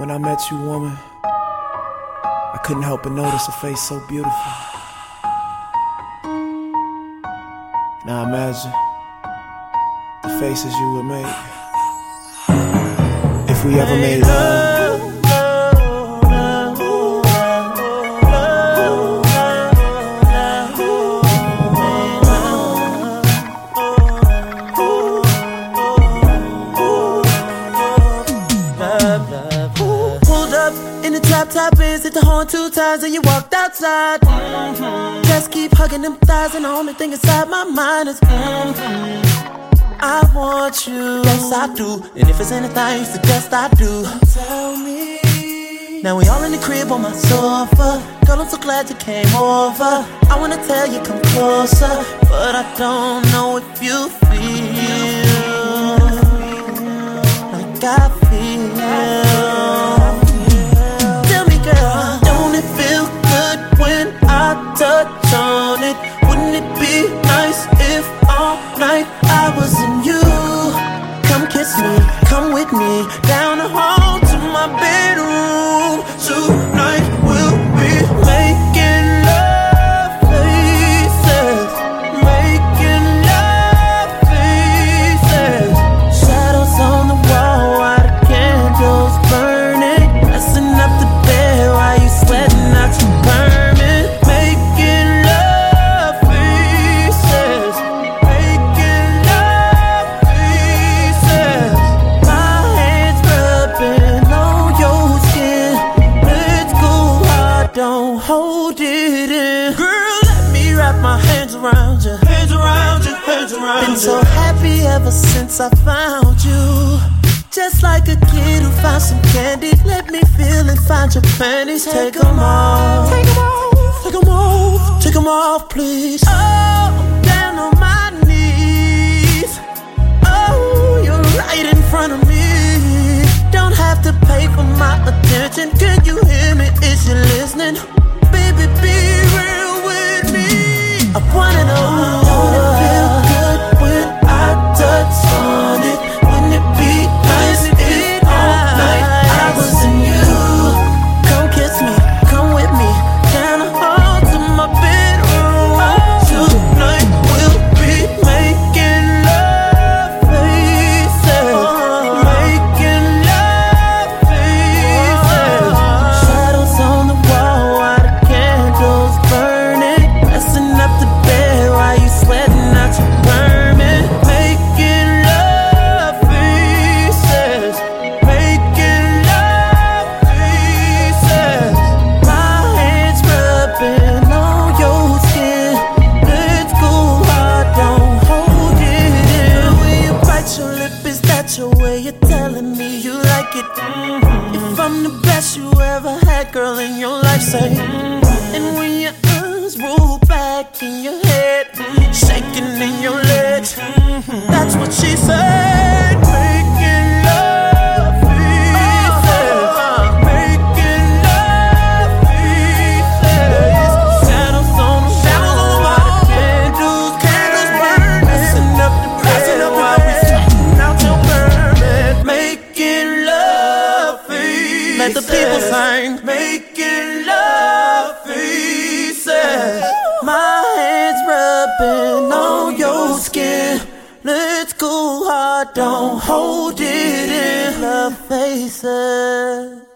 When I met you, woman, I couldn't help but notice a face so beautiful. Now imagine the faces you would make if we ever made love. In the top ends, hit the horn two times, and you walked outside. Mm-hmm. Just keep hugging them thighs, and the only thing inside my mind is. Mm-hmm. I want you, yes I do. And if it's anything you suggest, I do. Tell me. Now we all in the crib on my sofa. Girl, I'm so glad you came over. I wanna tell you come closer, but I don't know if you feel like I feel. Around you, hands around you, hands around Been so happy ever since I found you. Just like a kid who found some candy, let me feel and find your panties. Take them off, take them off, take them off, take them off, please. Oh, I'm the best you ever had, girl, in your life, say. And when your eyes roll back in your head, shaking sing. Making love faces. My hands rubbing on your skin. Let's go hard, don't hold it in. Love faces.